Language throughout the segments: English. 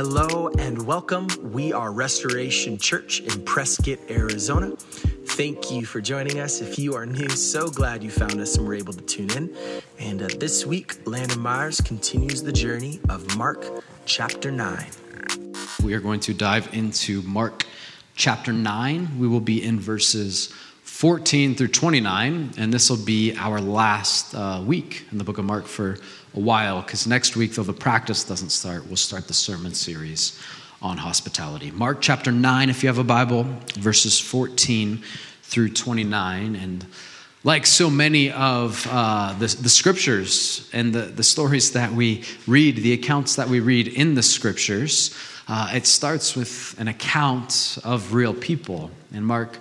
Hello and welcome. We are Restoration Church in Prescott, Arizona. Thank you for joining us. If you are new, so glad you found us and were able to tune in. And uh, this week, Landon Myers continues the journey of Mark chapter 9. We are going to dive into Mark chapter 9. We will be in verses 14 through 29, and this will be our last uh, week in the book of Mark for a while, because next week, though the practice doesn't start, we'll start the sermon series on hospitality. Mark chapter 9, if you have a Bible, verses 14 through 29. And like so many of uh, the, the scriptures and the, the stories that we read, the accounts that we read in the scriptures, uh, it starts with an account of real people. In Mark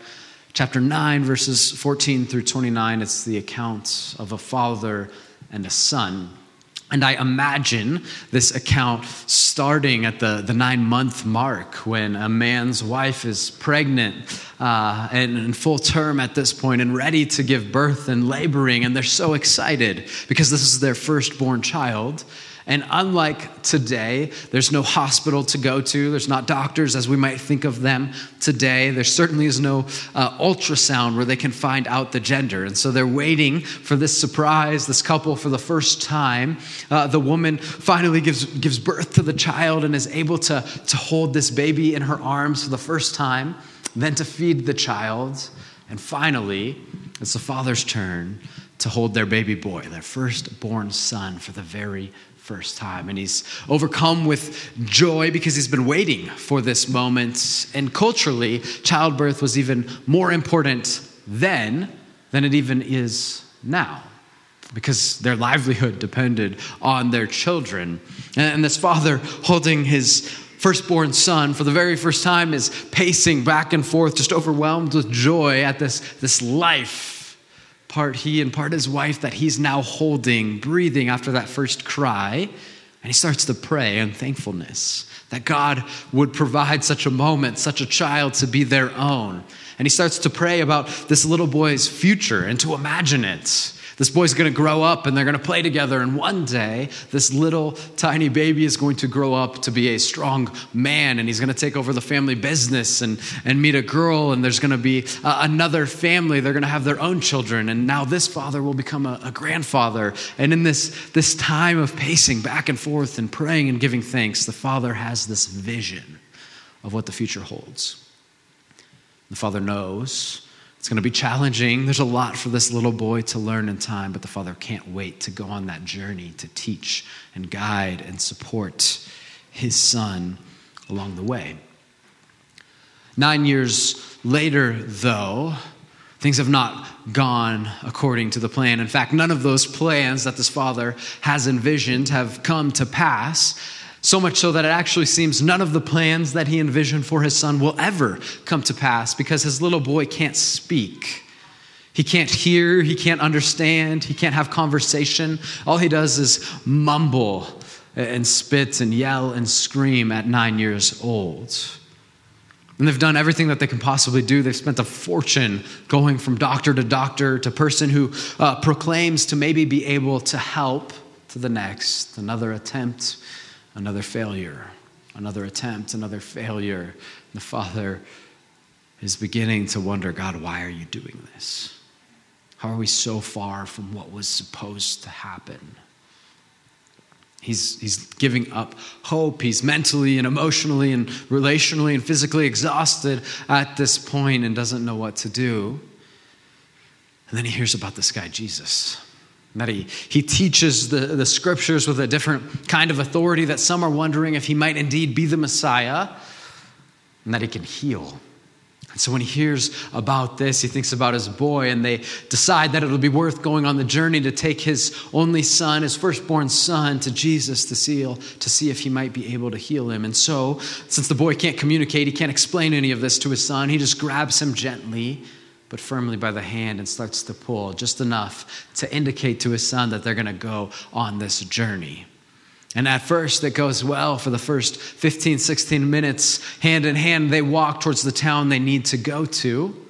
chapter 9, verses 14 through 29, it's the account of a father and a son. And I imagine this account starting at the, the nine month mark when a man's wife is pregnant uh, and in full term at this point and ready to give birth and laboring. And they're so excited because this is their firstborn child. And unlike today, there's no hospital to go to. There's not doctors as we might think of them today. There certainly is no uh, ultrasound where they can find out the gender. And so they're waiting for this surprise, this couple for the first time. Uh, the woman finally gives, gives birth to the child and is able to, to hold this baby in her arms for the first time, then to feed the child. And finally, it's the father's turn to hold their baby boy, their firstborn son, for the very first time. And he's overcome with joy because he's been waiting for this moment. And culturally, childbirth was even more important then than it even is now because their livelihood depended on their children. And this father holding his firstborn son for the very first time is pacing back and forth, just overwhelmed with joy at this, this life part he and part his wife that he's now holding, breathing after that first cry. And he starts to pray in thankfulness that God would provide such a moment, such a child to be their own. And he starts to pray about this little boy's future and to imagine it. This boy's going to grow up and they're going to play together. And one day, this little tiny baby is going to grow up to be a strong man and he's going to take over the family business and, and meet a girl. And there's going to be uh, another family. They're going to have their own children. And now this father will become a, a grandfather. And in this, this time of pacing back and forth and praying and giving thanks, the father has this vision of what the future holds. The father knows it's going to be challenging. There's a lot for this little boy to learn in time, but the father can't wait to go on that journey to teach and guide and support his son along the way. Nine years later, though, things have not gone according to the plan. In fact, none of those plans that this father has envisioned have come to pass. So much so that it actually seems none of the plans that he envisioned for his son will ever come to pass because his little boy can't speak. He can't hear, he can't understand, he can't have conversation. All he does is mumble and spit and yell and scream at nine years old. And they've done everything that they can possibly do. They've spent a fortune going from doctor to doctor to person who uh, proclaims to maybe be able to help to the next, another attempt another failure, another attempt, another failure. And The father is beginning to wonder God, why are you doing this? How are we so far from what was supposed to happen? He's, he's giving up hope. He's mentally and emotionally and relationally and physically exhausted at this point and doesn't know what to do. And then he hears about this guy, Jesus that he, he teaches the, the scriptures with a different kind of authority, that some are wondering if he might indeed be the Messiah, and that he can heal. And so when he hears about this, he thinks about his boy, and they decide that it'll be worth going on the journey to take his only son, his firstborn son, to Jesus to see, to see if he might be able to heal him. And so, since the boy can't communicate, he can't explain any of this to his son, he just grabs him gently but firmly by the hand and starts to pull just enough to indicate to his son that they're going to go on this journey. And at first, it goes well for the first 15, 16 minutes. Hand in hand, they walk towards the town they need to go to.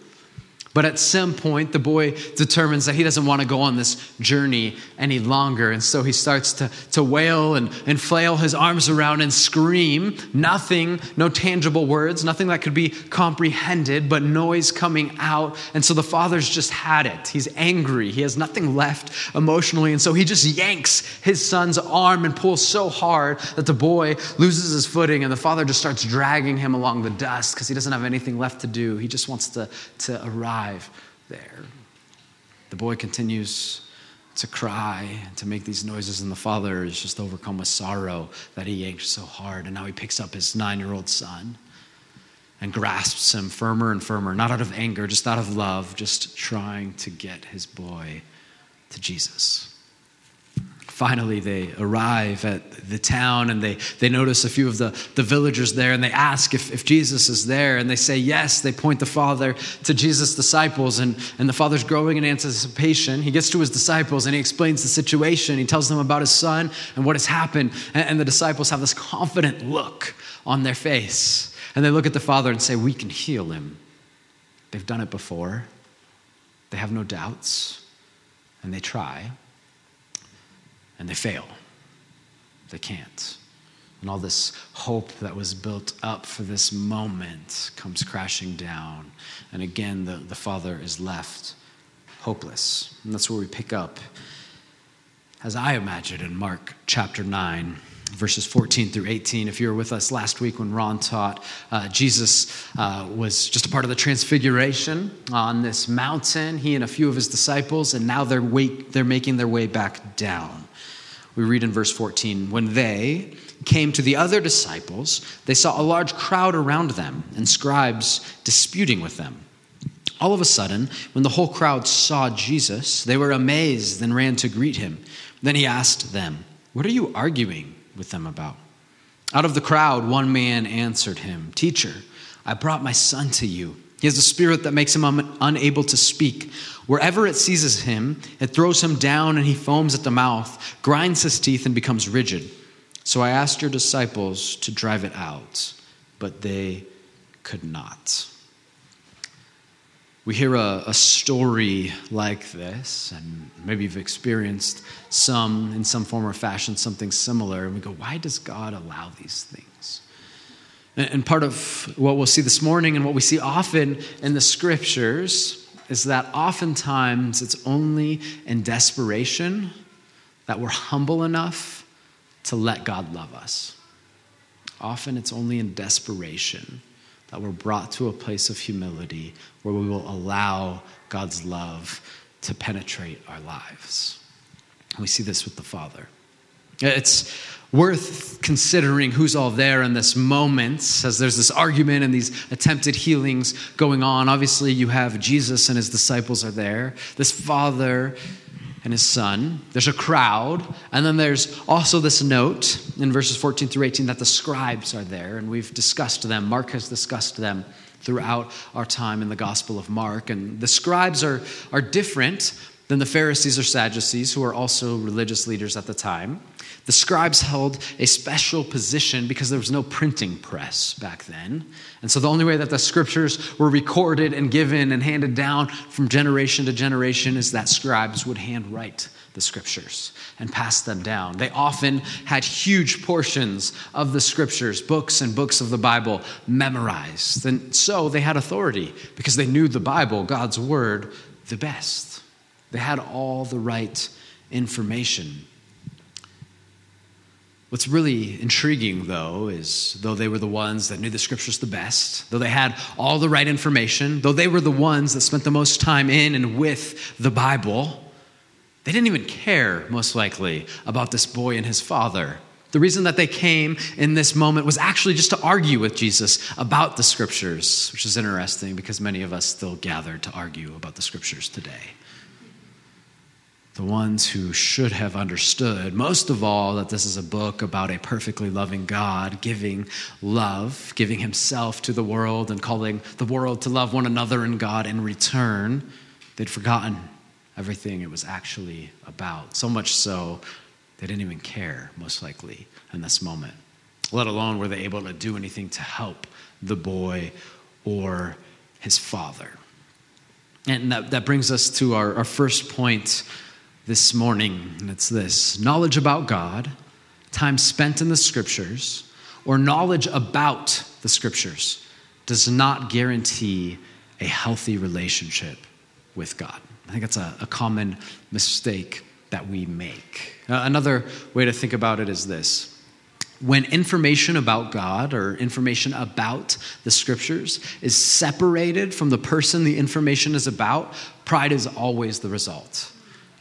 But at some point, the boy determines that he doesn't want to go on this journey any longer. And so he starts to, to wail and, and flail his arms around and scream. Nothing, no tangible words, nothing that could be comprehended, but noise coming out. And so the father's just had it. He's angry. He has nothing left emotionally. And so he just yanks his son's arm and pulls so hard that the boy loses his footing. And the father just starts dragging him along the dust because he doesn't have anything left to do. He just wants to, to arrive there. The boy continues to cry, and to make these noises, and the father is just overcome with sorrow that he yanked so hard. And now he picks up his nine year old son and grasps him firmer and firmer, not out of anger, just out of love, just trying to get his boy to Jesus finally they arrive at the town and they, they notice a few of the, the villagers there and they ask if, if jesus is there and they say yes. They point the father to jesus disciples and, and the father's growing in anticipation. He gets to his disciples and he explains the situation. He tells them about his son and what has happened. And, and the disciples have this confident look on their face and they look at the father and say we can heal him. They've done it before. They have no doubts. And they try and they fail. They can't. And all this hope that was built up for this moment comes crashing down. And again, the, the father is left hopeless. And that's where we pick up, as I imagine, in Mark chapter 9 verses 14 through 18. If you were with us last week when Ron taught, uh, Jesus uh, was just a part of the transfiguration on this mountain, he and a few of his disciples, and now they're, wait, they're making their way back down. We read in verse 14 When they came to the other disciples, they saw a large crowd around them and scribes disputing with them. All of a sudden, when the whole crowd saw Jesus, they were amazed and ran to greet him. Then he asked them, What are you arguing with them about? Out of the crowd, one man answered him, Teacher, I brought my son to you. He has a spirit that makes him un- unable to speak. Wherever it seizes him, it throws him down and he foams at the mouth, grinds his teeth, and becomes rigid. So I asked your disciples to drive it out, but they could not. We hear a, a, story like this, and maybe you've experienced some, in some form or fashion, something similar, and we go, why does God allow these things? And, part of what we'll see this morning and what we see often in the scriptures is that oftentimes it's only in desperation that we're humble enough to let God love us. Often it's only in desperation that we're brought to a place of humility where we will allow God's love to penetrate our lives. we see this with the Father. It's worth considering who's all there in this moment as there's this argument and these attempted healings going on. Obviously, you have Jesus and his disciples are there, this father and his son. There's a crowd. And then there's also this note in verses 14 through 18 that the scribes are there, and we've discussed them. Mark has discussed them throughout our time in the Gospel of Mark. And the scribes are, are different than the Pharisees or Sadducees, who are also religious leaders at the time. The scribes held a special position because there was no printing press back then. And so the only way that the scriptures were recorded and given and handed down from generation to generation is that scribes would handwrite the scriptures and pass them down. They often had huge portions of the scriptures, books and books of the Bible, memorized. And so they had authority because they knew the Bible, God's word, the best. They had all the right information. What's really intriguing, though, is though they were the ones that knew the scriptures the best, though they had all the right information, though they were the ones that spent the most time in and with the Bible, they didn't even care, most likely, about this boy and his father. The reason that they came in this moment was actually just to argue with Jesus about the scriptures, which is interesting because many of us still gather to argue about the scriptures today the ones who should have understood, most of all, that this is a book about a perfectly loving God giving love, giving himself to the world, and calling the world to love one another and God in return. They'd forgotten everything it was actually about. So much so, they didn't even care, most likely, in this moment, let alone were they able to do anything to help the boy or his father. And that, that brings us to our, our first point this morning, and it's this knowledge about God, time spent in the scriptures, or knowledge about the scriptures does not guarantee a healthy relationship with God. I think that's a, a common mistake that we make. Uh, another way to think about it is this when information about God or information about the scriptures is separated from the person the information is about, pride is always the result.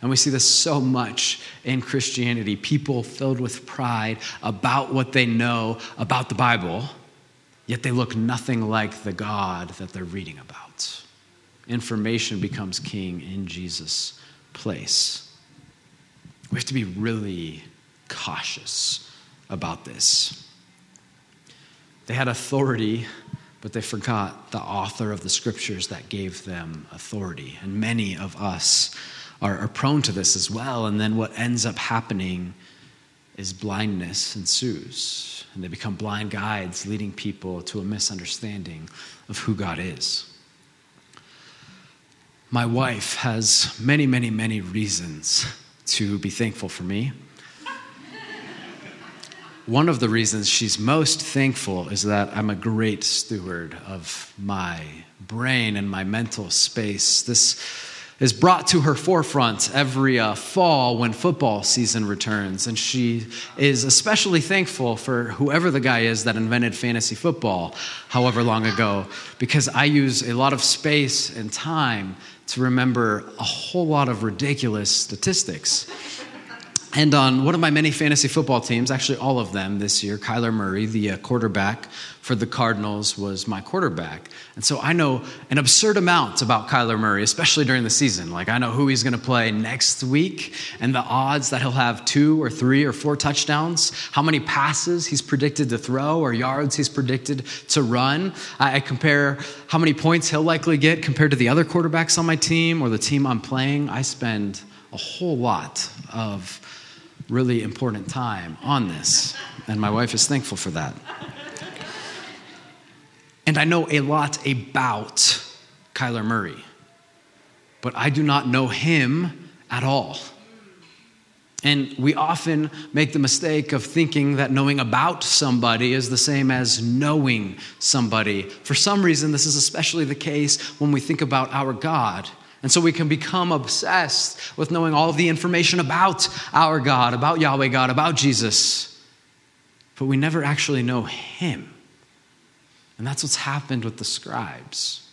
And we see this so much in Christianity people filled with pride about what they know about the Bible, yet they look nothing like the God that they're reading about. Information becomes king in Jesus' place. We have to be really cautious about this. They had authority, but they forgot the author of the scriptures that gave them authority. And many of us are, are prone to this as well. And then what ends up happening is blindness ensues. And they become blind guides, leading people to a misunderstanding of who God is. My wife has many, many, many reasons to be thankful for me. One of the reasons she's most thankful is that I'm a great steward of my brain and my mental space. This is brought to her forefront every uh, fall when football season returns. And she is especially thankful for whoever the guy is that invented fantasy football, however long ago, because I use a lot of space and time to remember a whole lot of ridiculous statistics. And on one of my many fantasy football teams, actually all of them this year, Kyler Murray, the uh, quarterback for the Cardinals, was my quarterback. And so I know an absurd amount about Kyler Murray, especially during the season. Like I know who he's going to play next week and the odds that he'll have two or three or four touchdowns, how many passes he's predicted to throw or yards he's predicted to run. I, I compare how many points he'll likely get compared to the other quarterbacks on my team or the team I'm playing. I spend a whole lot of really important time on this, and my wife is thankful for that. And I know a lot about Kyler Murray, but I do not know him at all. And we often make the mistake of thinking that knowing about somebody is the same as knowing somebody. For some reason, this is especially the case when we think about our God. And so we can become obsessed with knowing all of the information about our God, about Yahweh God, about Jesus. But we never actually know Him. And that's what's happened with the scribes.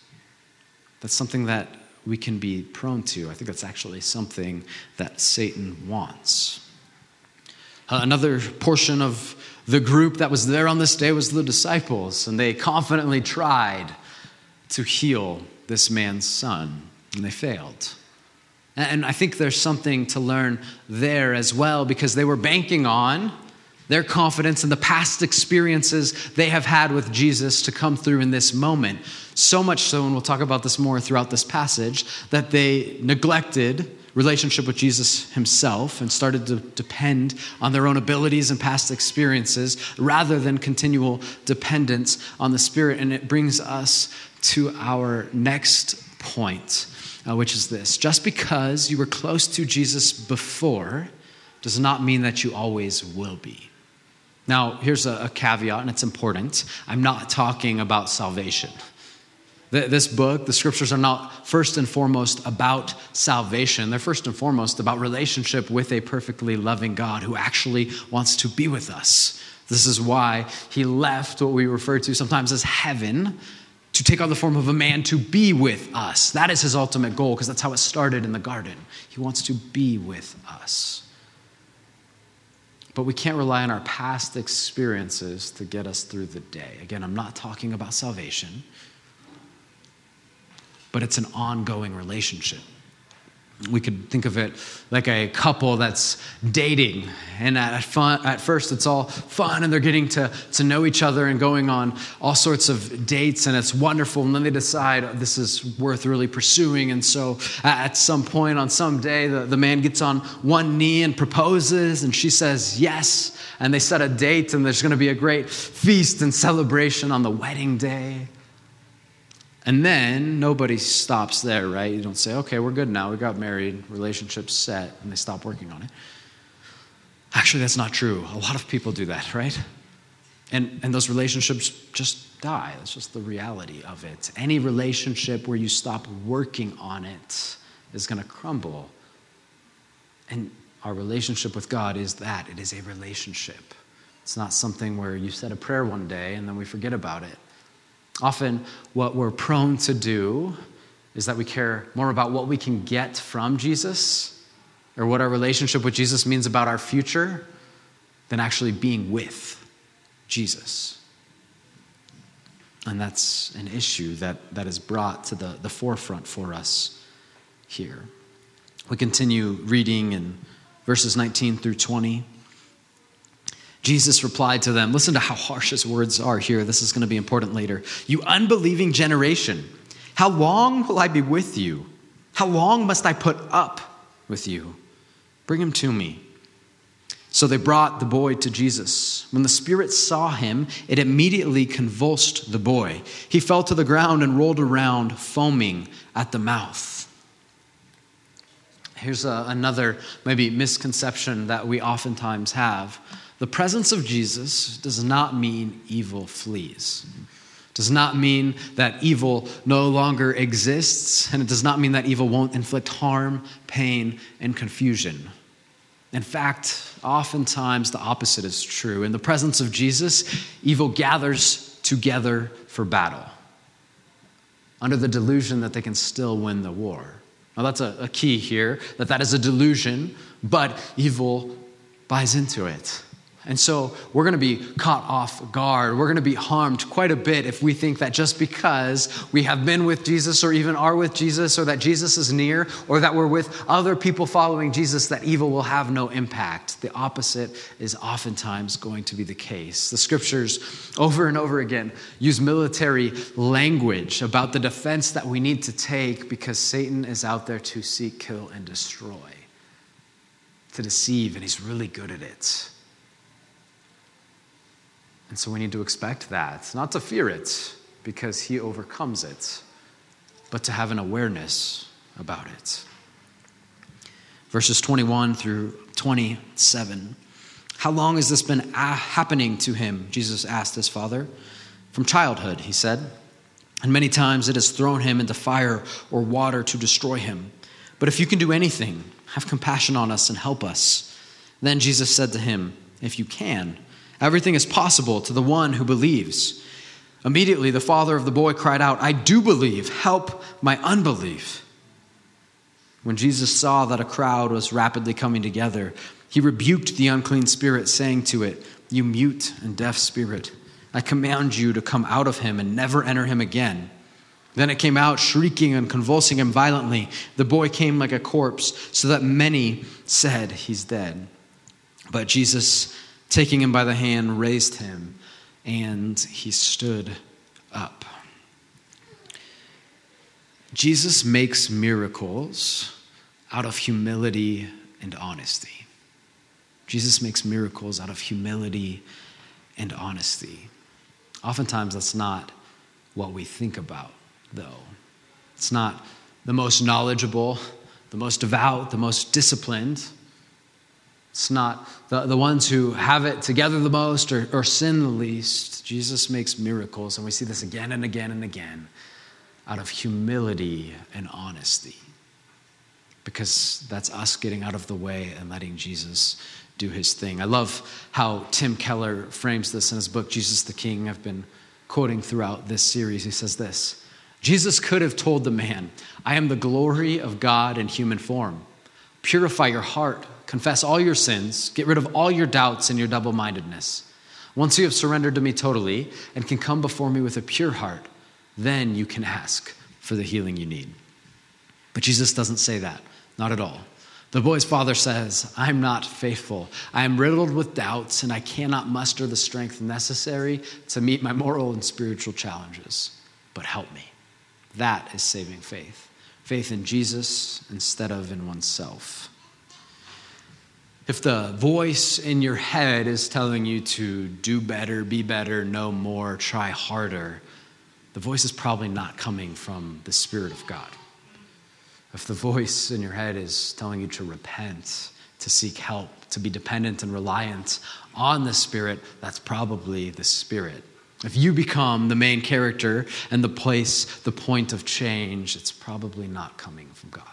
That's something that we can be prone to. I think that's actually something that Satan wants. Uh, another portion of the group that was there on this day was the disciples, and they confidently tried to heal this man's son and they failed. And I think there's something to learn there as well because they were banking on their confidence in the past experiences they have had with Jesus to come through in this moment. So much so, and we'll talk about this more throughout this passage, that they neglected relationship with Jesus himself and started to depend on their own abilities and past experiences rather than continual dependence on the Spirit. And it brings us to our next point uh, which is this just because you were close to Jesus before does not mean that you always will be. Now, here's a, a caveat, and it's important. I'm not talking about salvation. This book, the scriptures are not first and foremost about salvation. They're first and foremost about relationship with a perfectly loving God who actually wants to be with us. This is why he left what we refer to sometimes as heaven to take on the form of a man to be with us. That is his ultimate goal because that's how it started in the garden. He wants to be with us. But we can't rely on our past experiences to get us through the day. Again, I'm not talking about salvation, but it's an ongoing relationship we could think of it like a couple that's dating. And at, fun, at first it's all fun and they're getting to, to know each other and going on all sorts of dates and it's wonderful. And then they decide this is worth really pursuing. And so at some point on some day the, the man gets on one knee and proposes and she says yes and they set a date and there's going to be a great feast and celebration on the wedding day And then nobody stops there, right? You don't say, okay, we're good now. We got married, relationship's set, and they stop working on it. Actually, that's not true. A lot of people do that, right? And, and those relationships just die. That's just the reality of it. Any relationship where you stop working on it is going to crumble. And our relationship with God is that it is a relationship. It's not something where you said a prayer one day and then we forget about it. Often, what we're prone to do is that we care more about what we can get from Jesus or what our relationship with Jesus means about our future than actually being with Jesus. And that's an issue that, that is brought to the, the forefront for us here. We continue reading in verses 19 through 20. Jesus replied to them, Listen to how harsh his words are here. This is going to be important later. You unbelieving generation, how long will I be with you? How long must I put up with you? Bring him to me. So they brought the boy to Jesus. When the Spirit saw him, it immediately convulsed the boy. He fell to the ground and rolled around, foaming at the mouth. Here's a, another maybe misconception that we oftentimes have the presence of Jesus does not mean evil flees. Does not mean that evil no longer exists, and it does not mean that evil won't inflict harm, pain, and confusion. In fact, oftentimes the opposite is true. In the presence of Jesus, evil gathers together for battle under the delusion that they can still win the war. Now, that's a, a key here that that is a delusion, but evil buys into it. And so we're going to be caught off guard. We're going to be harmed quite a bit if we think that just because we have been with Jesus or even are with Jesus or that Jesus is near or that we're with other people following Jesus, that evil will have no impact. The opposite is oftentimes going to be the case. The scriptures over and over again use military language about the defense that we need to take because Satan is out there to seek, kill, and destroy, to deceive, and he's really good at it. And so we need to expect that, not to fear it because he overcomes it, but to have an awareness about it. Verses 21 through 27. How long has this been happening to him? Jesus asked his father. From childhood, he said. And many times it has thrown him into fire or water to destroy him. But if you can do anything, have compassion on us and help us. Then Jesus said to him, If you can, Everything is possible to the one who believes. Immediately, the father of the boy cried out, I do believe, help my unbelief. When Jesus saw that a crowd was rapidly coming together, he rebuked the unclean spirit, saying to it, You mute and deaf spirit, I command you to come out of him and never enter him again. Then it came out, shrieking and convulsing him violently. The boy came like a corpse, so that many said, He's dead. But Jesus taking him by the hand, raised him, and he stood up. Jesus makes miracles out of humility and honesty. Jesus makes miracles out of humility and honesty. Oftentimes, that's not what we think about, though. It's not the most knowledgeable, the most devout, the most disciplined. It's not the, the ones who have it together the most or, or sin the least. Jesus makes miracles, and we see this again and again and again out of humility and honesty. Because that's us getting out of the way and letting Jesus do his thing. I love how Tim Keller frames this in his book, Jesus the King. I've been quoting throughout this series. He says this Jesus could have told the man, I am the glory of God in human form. Purify your heart confess all your sins, get rid of all your doubts and your double mindedness. Once you have surrendered to me totally and can come before me with a pure heart, then you can ask for the healing you need. But Jesus doesn't say that, not at all. The boy's father says, I'm not faithful. I am riddled with doubts, and I cannot muster the strength necessary to meet my moral and spiritual challenges. But help me. That is saving faith faith in Jesus instead of in oneself. If the voice in your head is telling you to do better, be better, know more, try harder, the voice is probably not coming from the Spirit of God. If the voice in your head is telling you to repent, to seek help, to be dependent and reliant on the Spirit, that's probably the Spirit. If you become the main character and the place, the point of change, it's probably not coming from God.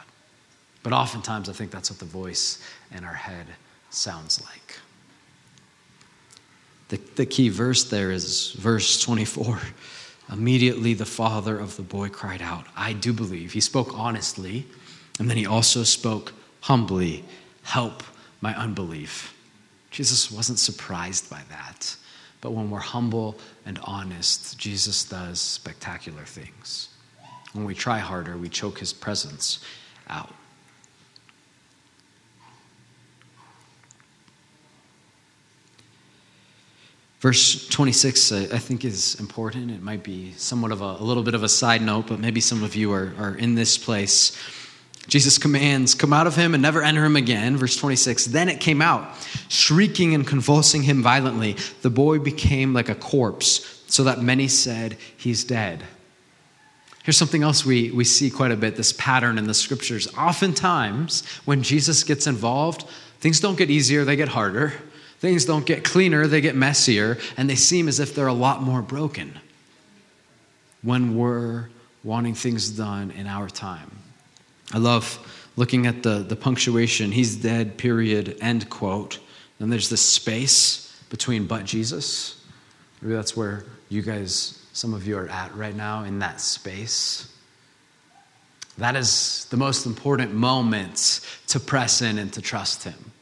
But oftentimes, I think that's what the voice in our head sounds like. The, the key verse there is verse 24. Immediately, the father of the boy cried out, I do believe. He spoke honestly, and then he also spoke humbly, Help my unbelief. Jesus wasn't surprised by that. But when we're humble and honest, Jesus does spectacular things. When we try harder, we choke his presence out. Verse 26, I think, is important. It might be somewhat of a, a, little bit of a side note, but maybe some of you are, are in this place. Jesus commands, Come out of him and never enter him again. Verse 26, then it came out, shrieking and convulsing him violently. The boy became like a corpse, so that many said, He's dead. Here's something else we, we see quite a bit this pattern in the scriptures. Oftentimes, when Jesus gets involved, things don't get easier, they get harder. Things don't get cleaner, they get messier, and they seem as if they're a lot more broken when we're wanting things done in our time. I love looking at the, the punctuation, he's dead, period, end quote. Then there's this space between but Jesus. Maybe that's where you guys, some of you are at right now, in that space. That is the most important moment to press in and to trust him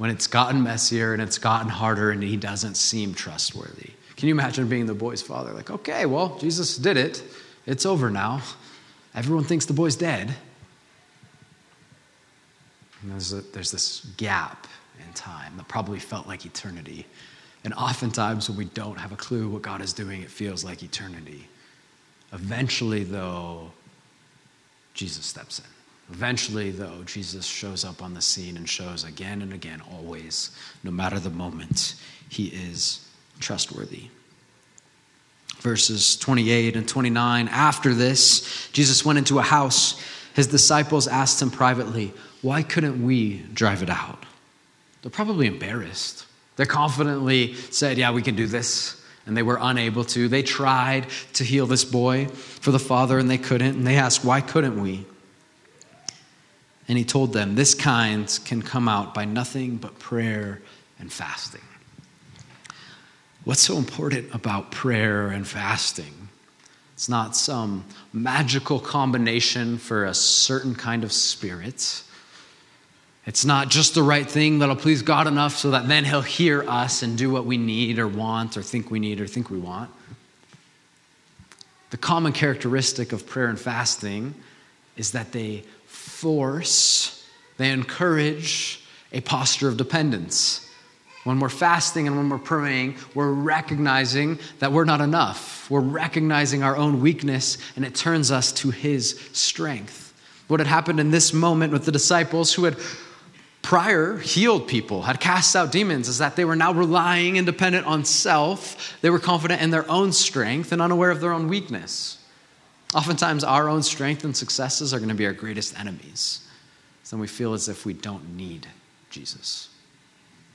when it's gotten messier and it's gotten harder and he doesn't seem trustworthy. Can you imagine being the boy's father? Like, okay, well, Jesus did it. It's over now. Everyone thinks the boy's dead. And there's, a, there's this gap in time that probably felt like eternity. And oftentimes, when we don't have a clue what God is doing, it feels like eternity. Eventually, though, Jesus steps in. Eventually, though, Jesus shows up on the scene and shows again and again, always, no matter the moment, he is trustworthy. Verses 28 and 29 After this, Jesus went into a house. His disciples asked him privately, Why couldn't we drive it out? They're probably embarrassed. They confidently said, Yeah, we can do this. And they were unable to. They tried to heal this boy for the father, and they couldn't. And they asked, Why couldn't we? And he told them, This kind can come out by nothing but prayer and fasting. What's so important about prayer and fasting? It's not some magical combination for a certain kind of spirit. It's not just the right thing that'll please God enough so that then He'll hear us and do what we need or want or think we need or think we want. The common characteristic of prayer and fasting is that they force, they encourage a posture of dependence. When we're fasting and when we're praying, we're recognizing that we're not enough. We're recognizing our own weakness, and it turns us to His strength. What had happened in this moment with the disciples who had prior healed people, had cast out demons, is that they were now relying and dependent on self. They were confident in their own strength and unaware of their own weakness. Oftentimes, our own strength and successes are going to be our greatest enemies. Then we feel as if we don't need Jesus.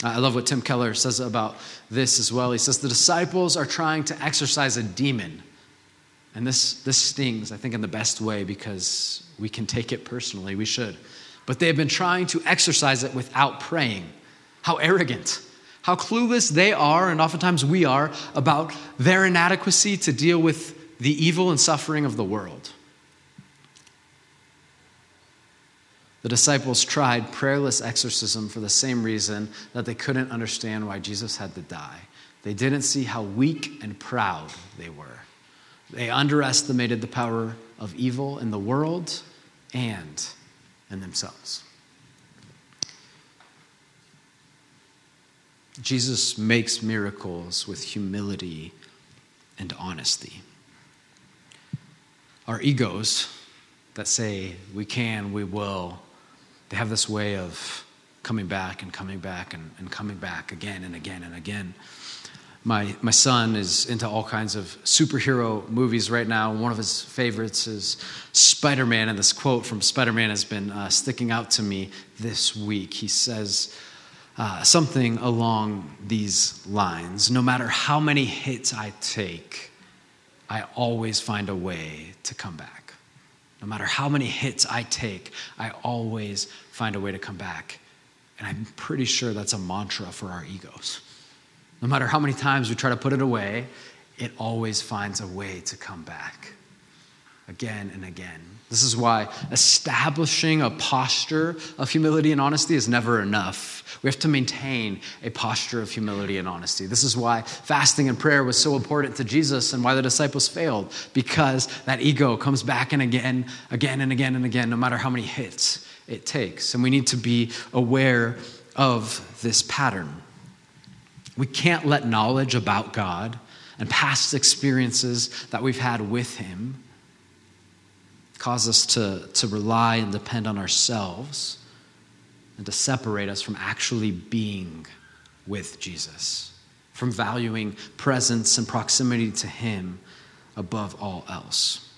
I love what Tim Keller says about this as well. He says the disciples are trying to exorcise a demon. And this, this stings, I think, in the best way because we can take it personally. We should. But they have been trying to exorcise it without praying. How arrogant, how clueless they are, and oftentimes we are, about their inadequacy to deal with the evil and suffering of the world. The disciples tried prayerless exorcism for the same reason that they couldn't understand why Jesus had to die. They didn't see how weak and proud they were. They underestimated the power of evil in the world and in themselves. Jesus makes miracles with humility and honesty our egos that say we can, we will, they have this way of coming back and coming back and, and coming back again and again and again. My, my son is into all kinds of superhero movies right now. One of his favorites is Spider Man, and this quote from Spider Man has been uh, sticking out to me this week. He says uh, something along these lines No matter how many hits I take, I always find a way to come back. No matter how many hits I take, I always find a way to come back. And I'm pretty sure that's a mantra for our egos. No matter how many times we try to put it away, it always finds a way to come back again and again. This is why establishing a posture of humility and honesty is never enough. We have to maintain a posture of humility and honesty. This is why fasting and prayer was so important to Jesus and why the disciples failed, because that ego comes back and again, again and again and again, no matter how many hits it takes. And we need to be aware of this pattern. We can't let knowledge about God and past experiences that we've had with Him cause us to, to rely and depend on ourselves and to separate us from actually being with Jesus, from valuing presence and proximity to Him above all else.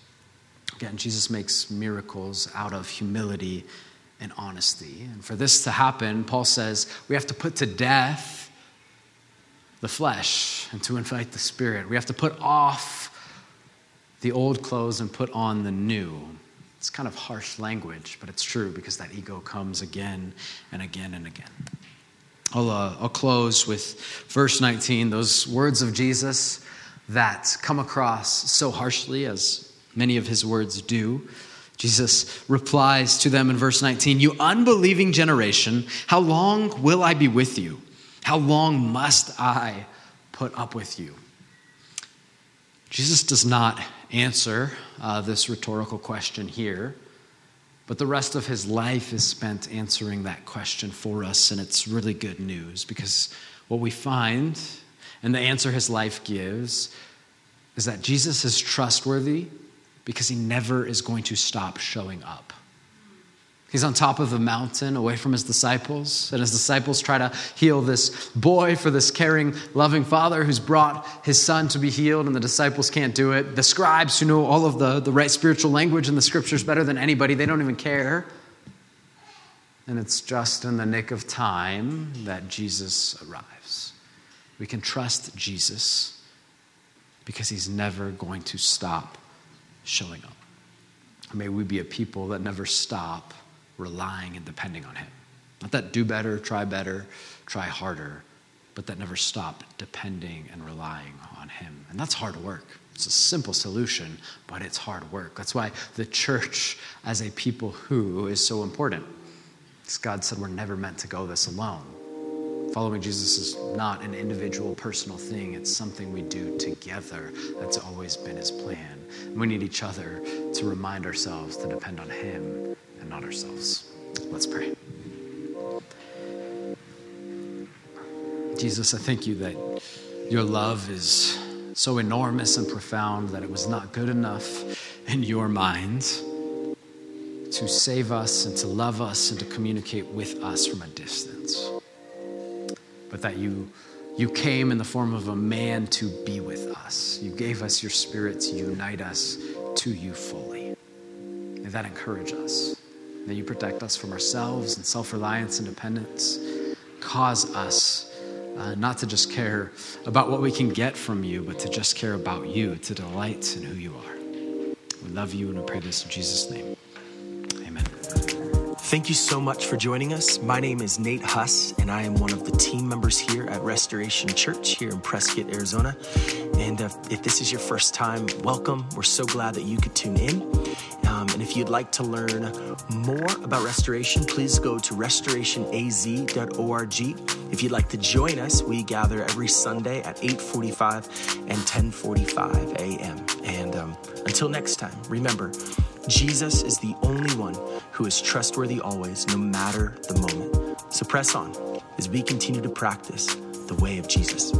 Again, Jesus makes miracles out of humility and honesty. And for this to happen, Paul says we have to put to death the flesh and to invite the spirit. We have to put off the old clothes and put on the new. It's kind of harsh language, but it's true because that ego comes again and again and again. I'll, uh, I'll close with verse 19, those words of Jesus that come across so harshly as many of his words do. Jesus replies to them in verse 19 You unbelieving generation, how long will I be with you? How long must I put up with you? Jesus does not answer uh, this rhetorical question here, but the rest of his life is spent answering that question for us, and it's really good news because what we find and the answer his life gives is that Jesus is trustworthy because he never is going to stop showing up. He's on top of a mountain away from his disciples, and his disciples try to heal this boy for this caring, loving father who's brought his son to be healed, and the disciples can't do it. The scribes, who know all of the, the right spiritual language and the scriptures better than anybody, they don't even care. And it's just in the nick of time that Jesus arrives. We can trust Jesus because he's never going to stop showing up. May we be a people that never stop relying and depending on Him. Not that do better, try better, try harder, but that never stop depending and relying on Him. And that's hard work. It's a simple solution, but it's hard work. That's why the church, as a people who, is so important. Because God said we're never meant to go this alone. Following Jesus is not an individual, personal thing. It's something we do together. That's always been his plan. We need each other to remind ourselves to depend on him not ourselves. Let's pray. Jesus, I thank you that your love is so enormous and profound that it was not good enough in your mind to save us and to love us and to communicate with us from a distance, but that you. You came in the form of a man to be with us. You gave us your spirit to unite us to you fully. May that encourage us that you protect us from ourselves and self reliance and dependence. Cause us uh, not to just care about what we can get from you, but to just care about you, to delight in who you are. We love you and we pray this in Jesus' name. Thank you so much for joining us. My name is Nate Huss, and I am one of the team members here at Restoration Church here in Prescott, Arizona. And uh, if this is your first time, welcome. We're so glad that you could tune in. Um, and if you'd like to learn more about restoration, please go to restorationaz.org. If you'd like to join us, we gather every Sunday at 8:45 and 10:45 a.m. And um, until next time, remember, Jesus is the only one who is trustworthy always, no matter the moment. So press on as we continue to practice the way of Jesus.